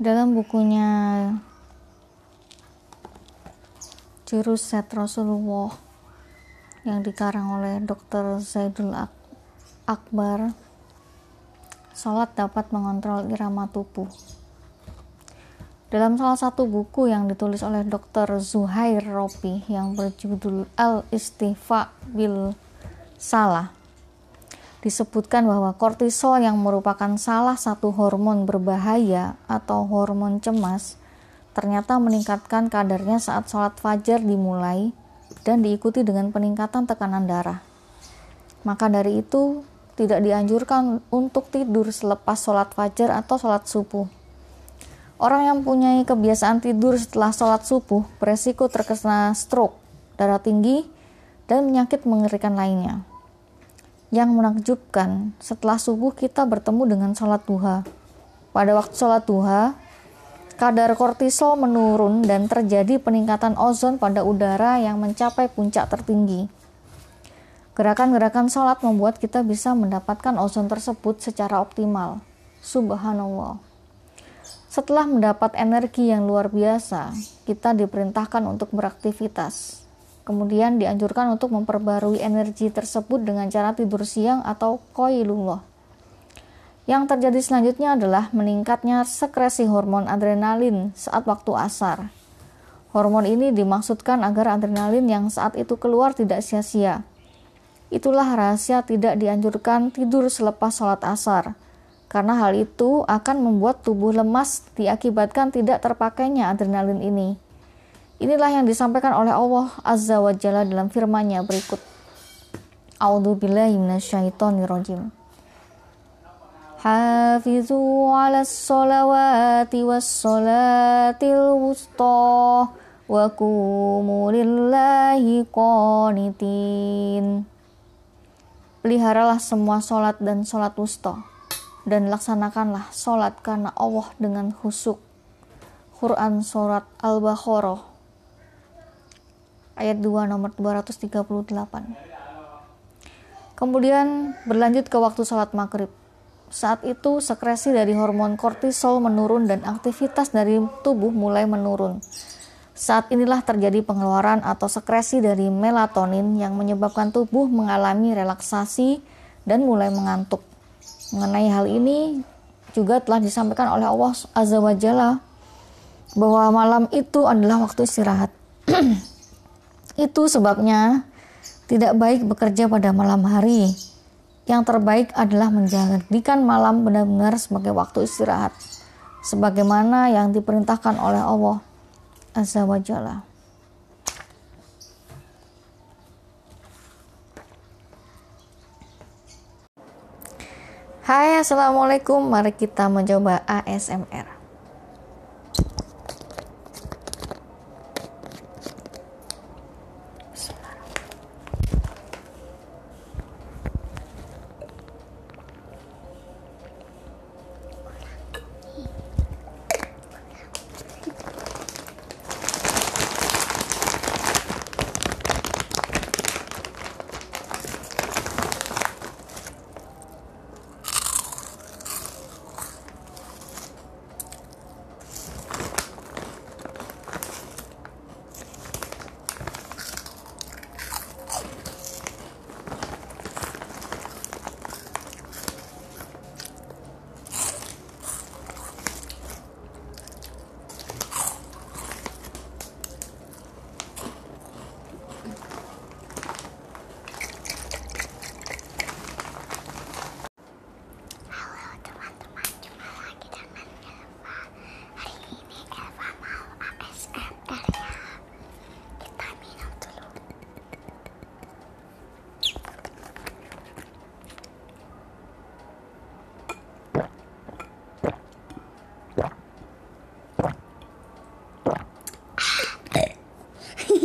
Dalam bukunya Jurus Set Rasulullah yang dikarang oleh Dr. Zaidul Akbar, sholat dapat mengontrol irama tubuh. Dalam salah satu buku yang ditulis oleh Dr. Zuhair Ropi yang berjudul Al-Istifa Bil Salah, disebutkan bahwa kortisol yang merupakan salah satu hormon berbahaya atau hormon cemas ternyata meningkatkan kadarnya saat sholat fajar dimulai dan diikuti dengan peningkatan tekanan darah. Maka dari itu, tidak dianjurkan untuk tidur selepas sholat fajar atau sholat subuh. Orang yang punya kebiasaan tidur setelah sholat subuh beresiko terkena stroke, darah tinggi, dan penyakit mengerikan lainnya. Yang menakjubkan, setelah subuh kita bertemu dengan sholat duha. Pada waktu sholat duha, kadar kortisol menurun dan terjadi peningkatan ozon pada udara yang mencapai puncak tertinggi. Gerakan-gerakan sholat membuat kita bisa mendapatkan ozon tersebut secara optimal. Subhanallah. Setelah mendapat energi yang luar biasa, kita diperintahkan untuk beraktivitas. Kemudian dianjurkan untuk memperbarui energi tersebut dengan cara tidur siang atau koilullah. Yang terjadi selanjutnya adalah meningkatnya sekresi hormon adrenalin saat waktu asar. Hormon ini dimaksudkan agar adrenalin yang saat itu keluar tidak sia-sia. Itulah rahasia tidak dianjurkan tidur selepas sholat asar, karena hal itu akan membuat tubuh lemas diakibatkan tidak terpakainya adrenalin ini. Inilah yang disampaikan oleh Allah Azza wa Jalla dalam firman-Nya berikut. A'udzu billahi minasyaitonirrajim. Hafizu 'alas sholawati was sholatil wusta wa qumu lillahi qanitin. Peliharalah semua sholat dan sholat wusta dan laksanakanlah sholat karena Allah dengan khusyuk. Quran Surat Al-Baqarah ayat 2 nomor 238. Kemudian berlanjut ke waktu sholat maghrib. Saat itu sekresi dari hormon kortisol menurun dan aktivitas dari tubuh mulai menurun. Saat inilah terjadi pengeluaran atau sekresi dari melatonin yang menyebabkan tubuh mengalami relaksasi dan mulai mengantuk. Mengenai hal ini juga telah disampaikan oleh Allah Azza wa Jalla bahwa malam itu adalah waktu istirahat. Itu sebabnya tidak baik bekerja pada malam hari. Yang terbaik adalah menjadikan malam benar-benar sebagai waktu istirahat. Sebagaimana yang diperintahkan oleh Allah Azza wa Jalla. Hai Assalamualaikum Mari kita mencoba ASMR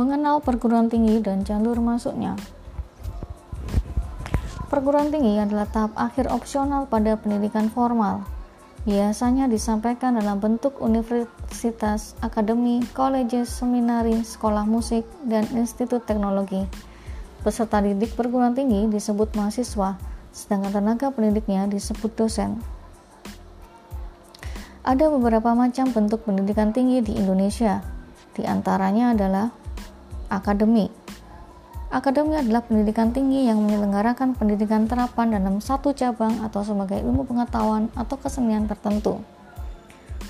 Mengenal perguruan tinggi dan jalur masuknya. Perguruan tinggi adalah tahap akhir opsional pada pendidikan formal. Biasanya disampaikan dalam bentuk universitas, akademi, kolej, seminari, sekolah musik, dan institut teknologi. Peserta didik perguruan tinggi disebut mahasiswa, sedangkan tenaga pendidiknya disebut dosen. Ada beberapa macam bentuk pendidikan tinggi di Indonesia, di antaranya adalah akademik, Akademi adalah pendidikan tinggi yang menyelenggarakan pendidikan terapan dalam satu cabang atau sebagai ilmu pengetahuan atau kesenian tertentu.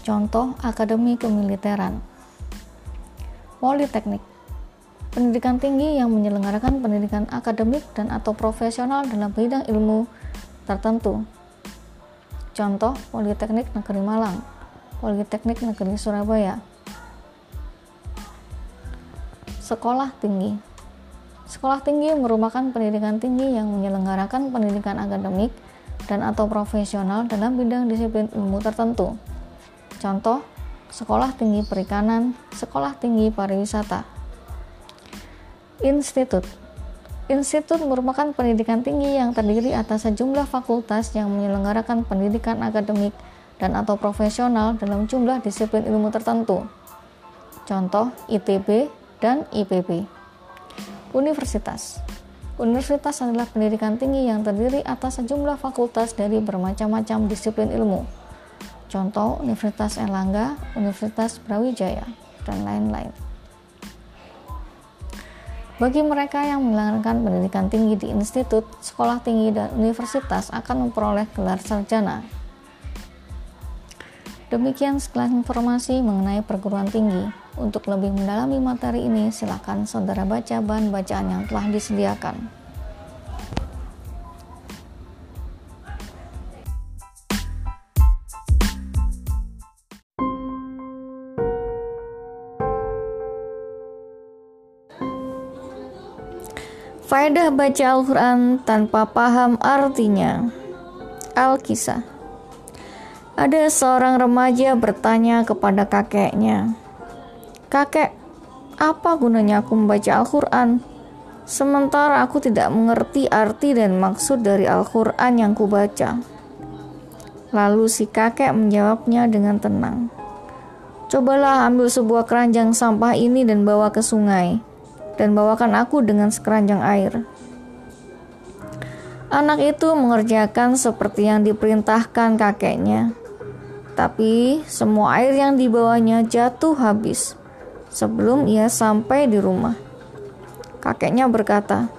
Contoh akademi kemiliteran. Politeknik pendidikan tinggi yang menyelenggarakan pendidikan akademik dan atau profesional dalam bidang ilmu tertentu. Contoh Politeknik Negeri Malang, Politeknik Negeri Surabaya. Sekolah tinggi Sekolah tinggi merupakan pendidikan tinggi yang menyelenggarakan pendidikan akademik dan atau profesional dalam bidang disiplin ilmu tertentu. Contoh, sekolah tinggi perikanan, sekolah tinggi pariwisata. Institut Institut merupakan pendidikan tinggi yang terdiri atas sejumlah fakultas yang menyelenggarakan pendidikan akademik dan atau profesional dalam jumlah disiplin ilmu tertentu. Contoh, ITB dan IPB. Universitas Universitas adalah pendidikan tinggi yang terdiri atas sejumlah fakultas dari bermacam-macam disiplin ilmu. Contoh Universitas Erlangga, Universitas Brawijaya, dan lain-lain. Bagi mereka yang menjalankan pendidikan tinggi di institut, sekolah tinggi, dan universitas akan memperoleh gelar sarjana. Demikian sekelas informasi mengenai perguruan tinggi. Untuk lebih mendalami materi ini, silakan saudara baca bahan bacaan yang telah disediakan. Faedah baca Al-Quran tanpa paham artinya Al-Kisah Ada seorang remaja bertanya kepada kakeknya Kakek, apa gunanya aku membaca Al-Quran? Sementara aku tidak mengerti arti dan maksud dari Al-Quran yang kubaca. Lalu si kakek menjawabnya dengan tenang. Cobalah ambil sebuah keranjang sampah ini dan bawa ke sungai, dan bawakan aku dengan sekeranjang air. Anak itu mengerjakan seperti yang diperintahkan kakeknya, tapi semua air yang dibawanya jatuh habis sebelum ia sampai di rumah. Kakeknya berkata,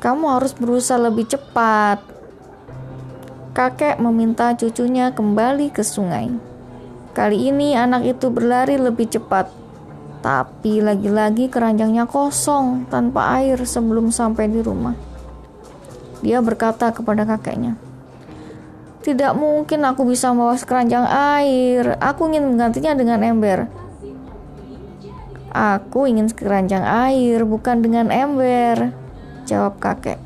"Kamu harus berusaha lebih cepat." Kakek meminta cucunya kembali ke sungai. Kali ini anak itu berlari lebih cepat, tapi lagi-lagi keranjangnya kosong tanpa air sebelum sampai di rumah. Dia berkata kepada kakeknya, "Tidak mungkin aku bisa membawa keranjang air. Aku ingin menggantinya dengan ember." Aku ingin keranjang air, bukan dengan ember, jawab kakek.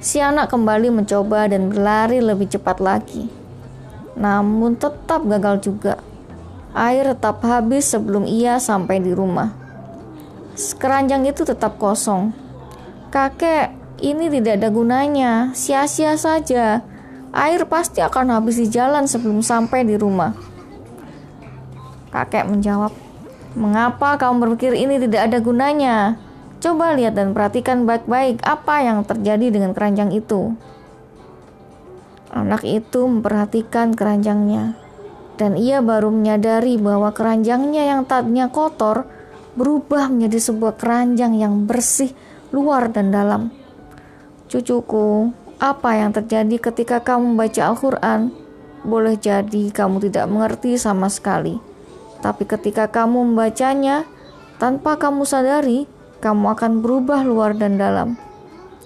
Si anak kembali mencoba dan berlari lebih cepat lagi. Namun tetap gagal juga. Air tetap habis sebelum ia sampai di rumah. Keranjang itu tetap kosong. Kakek, ini tidak ada gunanya, sia-sia saja. Air pasti akan habis di jalan sebelum sampai di rumah. Kakek menjawab, Mengapa kamu berpikir ini tidak ada gunanya? Coba lihat dan perhatikan baik-baik apa yang terjadi dengan keranjang itu. Anak itu memperhatikan keranjangnya, dan ia baru menyadari bahwa keranjangnya yang tadinya kotor berubah menjadi sebuah keranjang yang bersih luar dan dalam. Cucuku, apa yang terjadi ketika kamu membaca Al-Quran? Boleh jadi kamu tidak mengerti sama sekali tapi ketika kamu membacanya, tanpa kamu sadari, kamu akan berubah luar dan dalam.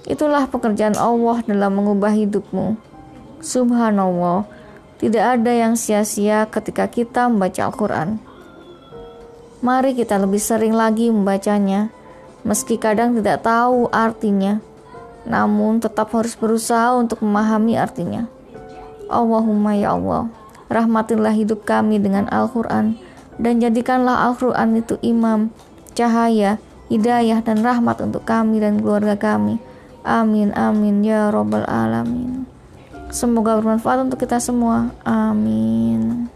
Itulah pekerjaan Allah dalam mengubah hidupmu. Subhanallah, tidak ada yang sia-sia ketika kita membaca Al-Quran. Mari kita lebih sering lagi membacanya, meski kadang tidak tahu artinya, namun tetap harus berusaha untuk memahami artinya. Allahumma ya Allah, rahmatilah hidup kami dengan Al-Quran dan jadikanlah Al-Quran itu imam cahaya, hidayah, dan rahmat untuk kami dan keluarga kami. Amin, amin, ya Robbal Alamin. Semoga bermanfaat untuk kita semua. Amin.